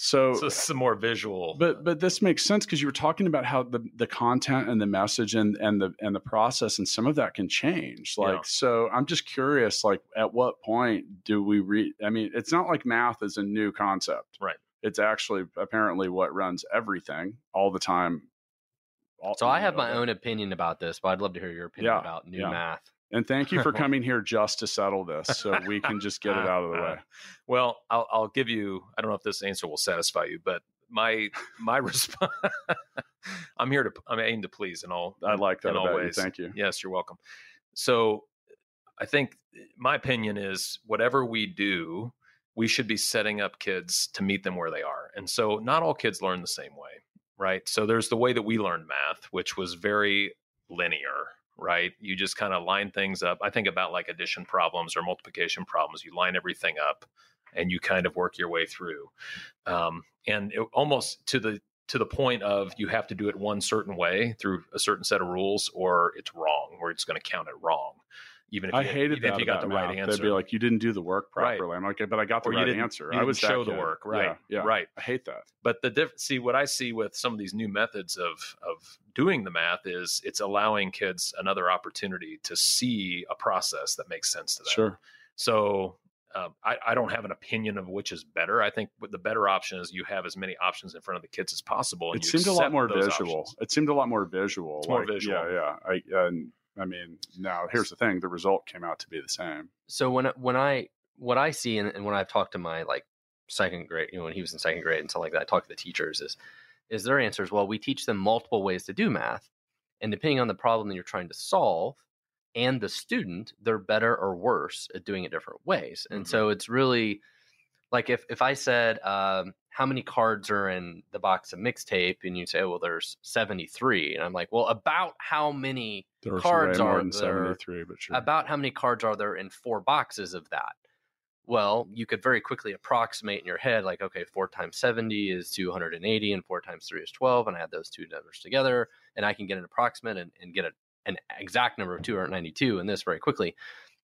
Speaker 1: so
Speaker 3: So some more visual.
Speaker 1: but uh, but this makes sense because you were talking about how the the content and the message and and the and the process and some of that can change. Like
Speaker 3: Yeah.
Speaker 1: so, I'm just curious. Like, at what point do we read? I mean, it's not like math is a new concept,
Speaker 3: Right.
Speaker 1: It's actually apparently what runs everything all the time. All-
Speaker 4: So I have my own opinion about this, but I'd love to hear your opinion
Speaker 1: Yeah,
Speaker 4: about new
Speaker 1: yeah.
Speaker 4: math.
Speaker 1: And thank you <laughs> for coming here just to settle this, so we can just get it out of the way. <laughs>
Speaker 3: Well, I'll, I'll give you. I don't know if this answer will satisfy you, but my my <laughs> response. I'm here to. I'm aim to please in all.
Speaker 1: I like that
Speaker 3: in all
Speaker 1: about you. Thank you.
Speaker 3: Yes, you're welcome. So, I think my opinion is whatever we do, we should be setting up kids to meet them where they are. And so, not all kids learn the same way, right? So, there's the way that we learned math, which was very linear, right? You just kind of line things up. I think about like addition problems or multiplication problems. You line everything up and you kind of work your way through. Um, and it, almost to the to the point of you have to do it one certain way through a certain set of rules or it's wrong or it's going to count it wrong even if
Speaker 1: I
Speaker 3: you,
Speaker 1: hated that
Speaker 3: if you got the right
Speaker 1: math.
Speaker 3: answer
Speaker 1: They'd be like, "You didn't do the work
Speaker 3: Right.
Speaker 1: properly." I'm like, "But I got the
Speaker 3: Or
Speaker 1: right answer. I was that
Speaker 3: show the work, right,
Speaker 1: Yeah, yeah.
Speaker 3: right.
Speaker 1: I hate that.
Speaker 3: but the diff- see what i see with some of these new methods of of doing the math is it's allowing kids another opportunity to see a process that makes sense to them
Speaker 1: Sure.
Speaker 3: so um, I, I don't have an opinion of which is better. I think the better option is you have as many options in front of the kids as possible. And
Speaker 1: it seemed a lot more visual.
Speaker 3: options.
Speaker 1: It seemed a lot more visual.
Speaker 3: It's more visual.
Speaker 1: Yeah, yeah. I and I mean, now here's the thing: the result came out to be the same.
Speaker 4: So when when I what I see and, and when I've talked to my like second grade, you know, when he was in second grade and stuff like that, I talk to the teachers is is their answers. Well, we teach them multiple ways to do math, and depending on the problem that you're trying to solve and the student, they're better or worse at doing it different ways. And mm-hmm. so it's really like if if I said um, how many cards are in the box of mixtape, and you say, oh, well, there's 73, and I'm like, well, about how many
Speaker 1: There
Speaker 4: Cards are there-
Speaker 1: seventy three, but sure.
Speaker 4: about how many cards are there in four boxes of that? Well, you could very quickly approximate in your head, like, okay, four times 70 is 280, and four times three is 12, and I add those two numbers together, and I can get an approximate and, and get a, an exact number of 292 in this very quickly.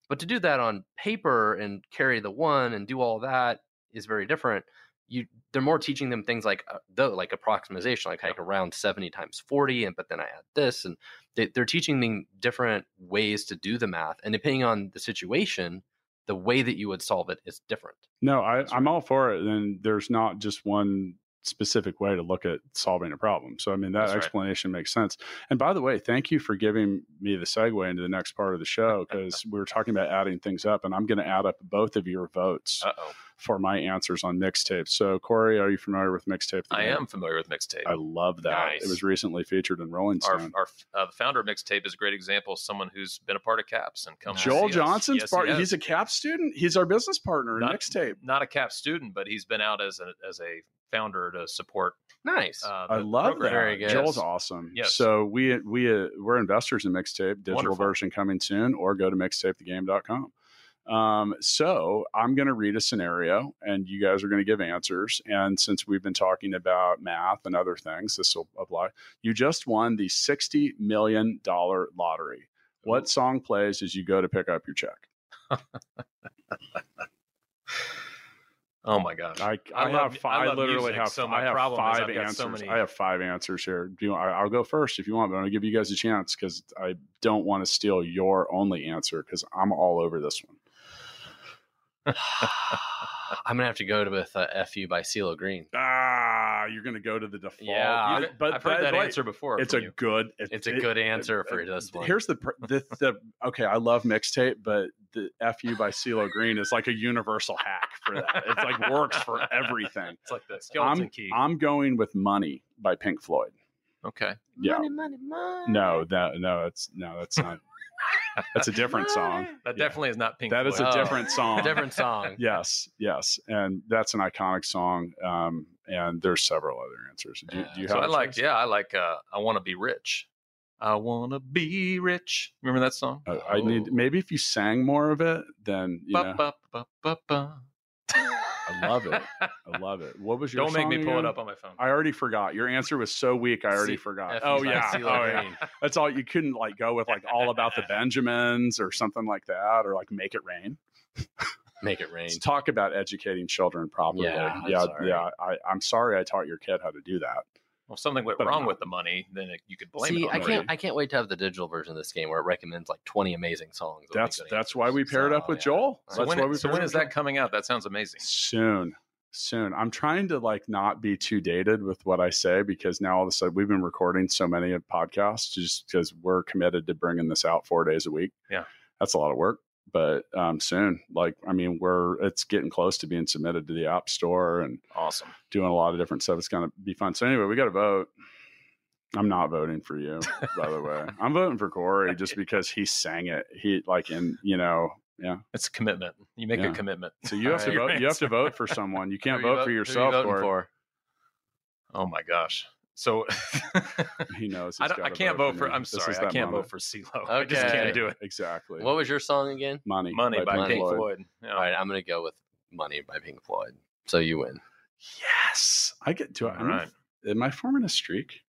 Speaker 4: But to do that on paper and carry the one and do all that is very different. You, they're more teaching them things like uh, though like approximation, like I can round seventy times forty, and but then I add this, and they, they're teaching them different ways to do the math, and depending on the situation, the way that you would solve it is different.
Speaker 1: no, I, I'm all for it. And there's not just one specific way to look at solving a problem. So I mean that
Speaker 3: That's right.
Speaker 1: explanation makes sense. And by the way, thank you for giving me the segue into the next part of the show <laughs> because we were talking about adding things up, and I'm going to add up both of your votes
Speaker 3: Uh oh.
Speaker 1: for my answers on mixtape. So Corey, are you familiar with mixtape?
Speaker 3: I am familiar with mixtape.
Speaker 1: I love that.
Speaker 3: Nice.
Speaker 1: It was recently featured in Rolling Stone.
Speaker 3: our uh, the founder of mixtape is a great example of someone who's been a part of Caps and comes. to
Speaker 1: Joel. Johnson's
Speaker 3: Yes,
Speaker 1: part.
Speaker 3: he.
Speaker 1: He's a CAP student. He's our business partner in
Speaker 3: Not-
Speaker 1: mixtape.
Speaker 3: not a Cap student, but he's been out as a as a founder to support.
Speaker 4: Nice.
Speaker 3: Uh,
Speaker 1: I love
Speaker 3: program.
Speaker 1: that.
Speaker 4: Very good.
Speaker 1: Joel's awesome.
Speaker 3: Yes.
Speaker 1: So we we uh, we're investors in mixtape. Digital
Speaker 3: Wonderful.
Speaker 1: version coming soon, or go to mixtapethegame.com. Um, so I'm going to read a scenario, and you guys are going to give answers. And since we've been talking about math and other things, this will apply. You just won the sixty million dollar lottery. What song plays as you go to pick up your check? <laughs>
Speaker 3: Oh my gosh.
Speaker 1: I,
Speaker 3: I
Speaker 1: I,
Speaker 3: love-
Speaker 1: have five.
Speaker 3: I
Speaker 1: I, literally
Speaker 3: music,
Speaker 1: have.
Speaker 3: so my
Speaker 1: I have five
Speaker 3: I've got
Speaker 1: answers.
Speaker 3: so many-
Speaker 1: I have five answers here. Do you? I, I'll go first if you want, but I'm going to give you guys a chance because I don't want to steal your only answer because I'm all over this one. <sighs>
Speaker 4: I'm gonna have to go with uh, "Fu" by CeeLo Green.
Speaker 1: Ah, you're going to go to the default.
Speaker 4: Yeah,
Speaker 3: You've-
Speaker 1: but
Speaker 3: I've heard
Speaker 1: but-
Speaker 3: that
Speaker 1: but
Speaker 3: answer before.
Speaker 1: It's a
Speaker 3: you.
Speaker 1: good. it-
Speaker 4: It's a
Speaker 1: it-
Speaker 4: good answer
Speaker 1: it-
Speaker 4: for
Speaker 1: it-
Speaker 4: this one.
Speaker 1: Here's the, the the okay. I love mixtape, but the "fu" by CeeLo Green is like a universal hack for that. It's like works for everything.
Speaker 3: It's like the skeleton
Speaker 1: I'm
Speaker 3: key.
Speaker 1: I'm going with "Money" by Pink Floyd.
Speaker 3: okay.
Speaker 1: Yeah.
Speaker 4: Money, money, money.
Speaker 1: No, that no, it's no, that's not. That's a different song. <laughs>
Speaker 3: That
Speaker 1: Yeah.
Speaker 3: definitely is not Pink
Speaker 1: That is
Speaker 3: Floyd.
Speaker 1: a
Speaker 4: Oh.
Speaker 1: different song.
Speaker 4: A <laughs> different song.
Speaker 1: Yes, yes, and that's an iconic song. Um, and there's several other answers. Do, you- do you
Speaker 3: so
Speaker 1: have?
Speaker 3: I
Speaker 1: a
Speaker 3: like, yeah, I like. Uh, I want to be rich. I want to be rich. Remember that song?
Speaker 1: Uh, I need maybe if you sang more of it, then you know.
Speaker 3: Ba, ba, ba, ba, ba. <laughs>
Speaker 1: I love it. I <laughs> love it. What was your?
Speaker 3: Don't make me pull it up on my phone.
Speaker 1: I already forgot. Your answer was so weak. I already
Speaker 4: See,
Speaker 1: forgot.
Speaker 4: F
Speaker 1: Oh yeah. Oh yeah. That's all. You couldn't like go with like all about the <laughs> Benjamins or something like that, or like make it rain.
Speaker 4: Make it <laughs> rain.
Speaker 1: Let's talk about educating children properly.
Speaker 4: Yeah,
Speaker 1: yeah, yeah. I, I'm sorry I taught your kid how to do that.
Speaker 3: Well, if something went
Speaker 1: But
Speaker 3: wrong
Speaker 1: not.
Speaker 3: with the money, then it, you could blame
Speaker 4: See,
Speaker 3: it on
Speaker 4: I can't.
Speaker 3: money.
Speaker 4: I can't wait to have the digital version of this game where it recommends like 20 amazing songs.
Speaker 1: That's that's
Speaker 4: answers.
Speaker 1: why we paired up with
Speaker 4: yeah.
Speaker 1: Joel.
Speaker 4: So
Speaker 3: So
Speaker 1: That's
Speaker 3: when,
Speaker 1: why we
Speaker 3: so
Speaker 1: paired
Speaker 3: when
Speaker 1: up
Speaker 3: is
Speaker 1: with
Speaker 3: that coming out? That sounds amazing.
Speaker 1: soon soon i'm trying to like not be too dated with what i say because now all of a sudden we've been recording so many podcasts just because we're committed to bringing this out four days a week
Speaker 3: Yeah.
Speaker 1: that's a lot of work but um soon like i mean we're it's getting close to being submitted to the app store and
Speaker 3: Awesome.
Speaker 1: doing a lot of different stuff it's gonna be fun so anyway we got to vote i'm not voting for you by the way <laughs> i'm voting for corey just because he sang it he like in you know yeah
Speaker 3: It's a commitment. You make
Speaker 1: Yeah.
Speaker 3: a commitment.
Speaker 1: so you have to vote you have to vote for someone you <laughs> can't
Speaker 4: Who are you
Speaker 1: vote for
Speaker 4: who are you
Speaker 1: yourself
Speaker 4: voting
Speaker 1: Corey.
Speaker 4: for?
Speaker 3: Oh my gosh. So <laughs>
Speaker 1: He knows.
Speaker 3: I, I can't vote for.
Speaker 1: me.
Speaker 3: I'm
Speaker 1: This
Speaker 3: sorry, I can't
Speaker 1: moment.
Speaker 3: vote for CeeLo. I just can't do it.
Speaker 1: Exactly.
Speaker 4: What was your song again?
Speaker 1: money?
Speaker 3: Money by, Pink,
Speaker 4: Money.
Speaker 3: Floyd. Yeah.
Speaker 4: All right, I'm gonna go with "Money" by Pink Floyd. So you win.
Speaker 1: Yes, I get to.
Speaker 3: All
Speaker 1: Am,
Speaker 3: right.
Speaker 1: I, am I forming a streak?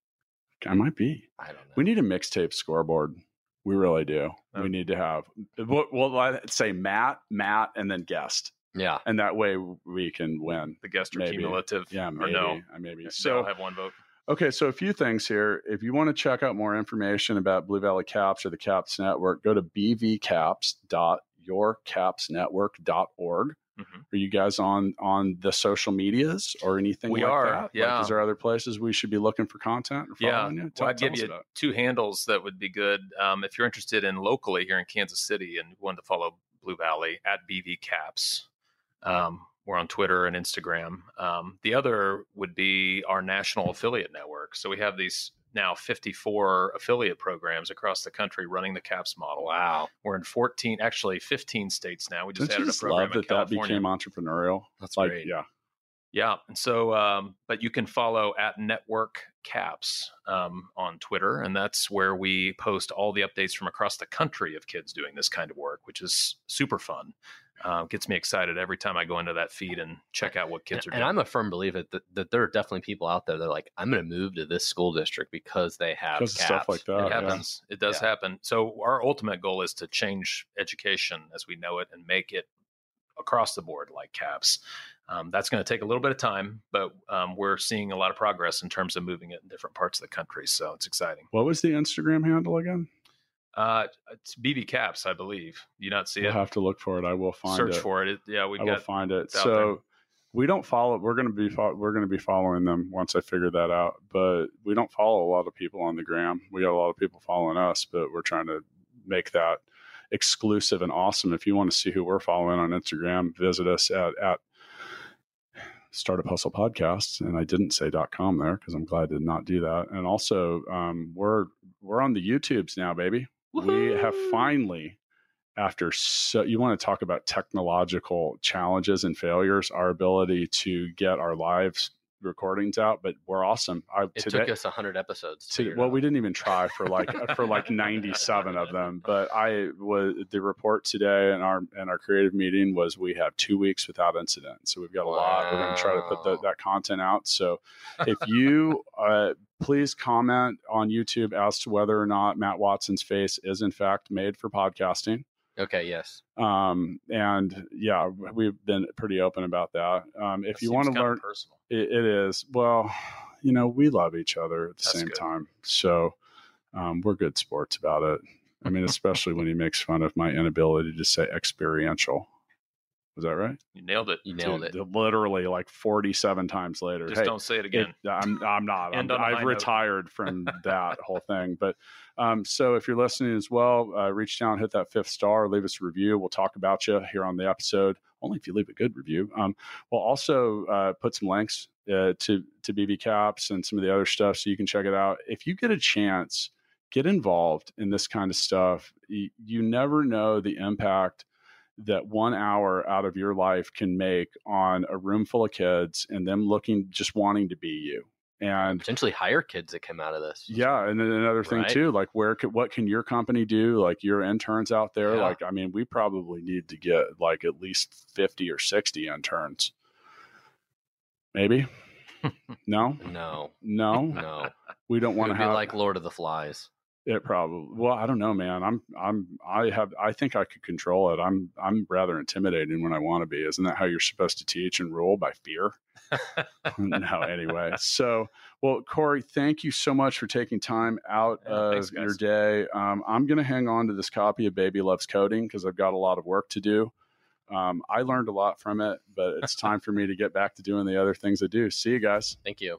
Speaker 1: I might be.
Speaker 4: I don't know.
Speaker 1: We need a mixtape scoreboard. We really do.
Speaker 3: Oh.
Speaker 1: We need to have. Well, well, I'd say Matt, Matt, and then guest,
Speaker 4: yeah.
Speaker 1: and that way we can win.
Speaker 3: The guests are
Speaker 1: Maybe.
Speaker 3: cumulative.
Speaker 1: Yeah,
Speaker 3: Or no.
Speaker 1: uh, maybe.
Speaker 3: So
Speaker 1: So
Speaker 3: have one vote.
Speaker 1: Okay, so a few things here. If you want to check out more information about Blue Valley Caps or the Caps Network, go to bvcaps.yourcapsnetwork.org.
Speaker 3: Mhm.
Speaker 1: Are you guys on on the social medias or anything
Speaker 3: We
Speaker 1: like
Speaker 3: are,
Speaker 1: that? Like,
Speaker 3: yeah.
Speaker 1: is there other places we should be looking for content or
Speaker 3: Yeah,
Speaker 1: following you?
Speaker 3: Well, I'd give you two handles that would be good. Um, if you're interested in locally here in Kansas City and want to follow Blue Valley at BV Caps, um, we're on Twitter and Instagram. Um, the other would be our national affiliate network. So we have these now 54 affiliate programs across the country running the Caps model.
Speaker 4: Wow.
Speaker 3: We're in 14, actually 15 states now. We just
Speaker 1: Don't
Speaker 3: added
Speaker 1: just
Speaker 3: a program
Speaker 1: love that that became entrepreneurial?
Speaker 4: That's
Speaker 1: Like,
Speaker 4: great.
Speaker 1: yeah,
Speaker 3: Yeah. And so, um, but you can follow at Network Caps um, on Twitter. And that's where we post all the updates from across the country of kids doing this kind of work, which is super fun. Uh, gets me excited every time I go into that feed and check out what kids
Speaker 4: and,
Speaker 3: are
Speaker 4: and
Speaker 3: doing.
Speaker 4: I'm a firm believer that, that there are definitely people out there that are like, I'm going to move to this school district because they have
Speaker 1: because stuff like that.
Speaker 3: it
Speaker 1: yeah.
Speaker 3: happens. It does
Speaker 4: Yeah.
Speaker 3: happen. So our ultimate goal is to change education as we know it and make it across the board like caps. Um, that's going to take a little bit of time, but um, we're seeing a lot of progress in terms of moving it in different parts of the country. So it's exciting.
Speaker 1: What was the Instagram handle again?
Speaker 3: Uh, it's BV Caps, I believe. You not see it?
Speaker 1: I'll
Speaker 3: it?
Speaker 1: have to look for it. I will find
Speaker 3: Search
Speaker 1: it.
Speaker 3: for it. it. Yeah, we
Speaker 1: I will find it. So we don't follow. We're going to be we're going to be following them once I figure that out. But we don't follow a lot of people on the gram. We got a lot of people following us, but we're trying to make that exclusive and awesome. If you want to see who we're following on Instagram, visit us at at Startup Hustle Podcasts. And I didn't say dot .com there because I'm glad to not do that. And also, um, we're we're on the YouTubes now, baby. We have finally, after so you want to talk about technological challenges and failures, our ability to get our lives recordings out, but we're awesome. I,
Speaker 4: It
Speaker 1: today,
Speaker 4: took us hundred episodes. To
Speaker 1: well,
Speaker 4: out.
Speaker 1: we didn't even try for like for like 97 of them. But I was the report today and our and our creative meeting was we have two weeks without incident. So we've got a lot. We're going to try to put the, that content out. So <laughs> if you uh, please comment on YouTube as to whether or not Matt Watson's face is in fact made for podcasting.
Speaker 4: Okay. Yes.
Speaker 1: Um, and yeah, we've been pretty open about that. Um, if
Speaker 3: That
Speaker 1: you want to learn,
Speaker 3: personal.
Speaker 1: it, it is. Well, you know, we love each other at the
Speaker 3: That's
Speaker 1: same
Speaker 3: good.
Speaker 1: time. So um, we're good sports about it. I mean, especially when he makes fun of my inability to say experiential. Was that right?
Speaker 3: You nailed it.
Speaker 4: You nailed
Speaker 1: Dude,
Speaker 4: it.
Speaker 1: Literally like 47 times later.
Speaker 3: Just
Speaker 1: Hey,
Speaker 3: don't say it
Speaker 1: it-
Speaker 3: again.
Speaker 1: I'm, I'm not. <laughs> I'm,
Speaker 3: End on a high
Speaker 1: I've
Speaker 3: note.
Speaker 1: retired <laughs> from that whole thing. But um, so if you're listening as well, uh, reach down, hit that fifth star, leave us a review. We'll talk about you here on the episode. Only if you leave a good review. Um, we'll also uh, put some links uh, to to BV Caps and some of the other stuff so you can check it out. If you get a chance, get involved in this kind of stuff. You, you never know the impact that one hour out of your life can make on a room full of kids and them looking just wanting to be you. And
Speaker 4: Potentially hire kids that come out of this.
Speaker 1: yeah, and then another thing
Speaker 4: Right.
Speaker 1: too, like where could, what can your company do? Like your interns out there,
Speaker 4: Yeah.
Speaker 1: like I mean, we probably need to get like at least fifty or sixty interns. Maybe. <laughs> no,
Speaker 4: No.
Speaker 1: no,
Speaker 4: No.
Speaker 1: we don't want to
Speaker 4: be
Speaker 1: have
Speaker 4: like Lord of the Flies.
Speaker 1: It. Probably. Well, I don't know, man. I'm, I'm, I have. I think I could control it. I'm, I'm rather intimidating when I want to be. Isn't that how you're supposed to teach and rule by fear? <laughs> <laughs> no, anyway. So, well, Corey, thank you so much for taking time out
Speaker 3: Yeah,
Speaker 1: of
Speaker 3: thanks,
Speaker 1: your day. Um, I'm going to hang on to this copy of Baby Loves Coding because I've got a lot of work to do. Um, I learned a lot from it, but it's time for me to get back to doing the other things I do. See you guys.
Speaker 4: Thank you.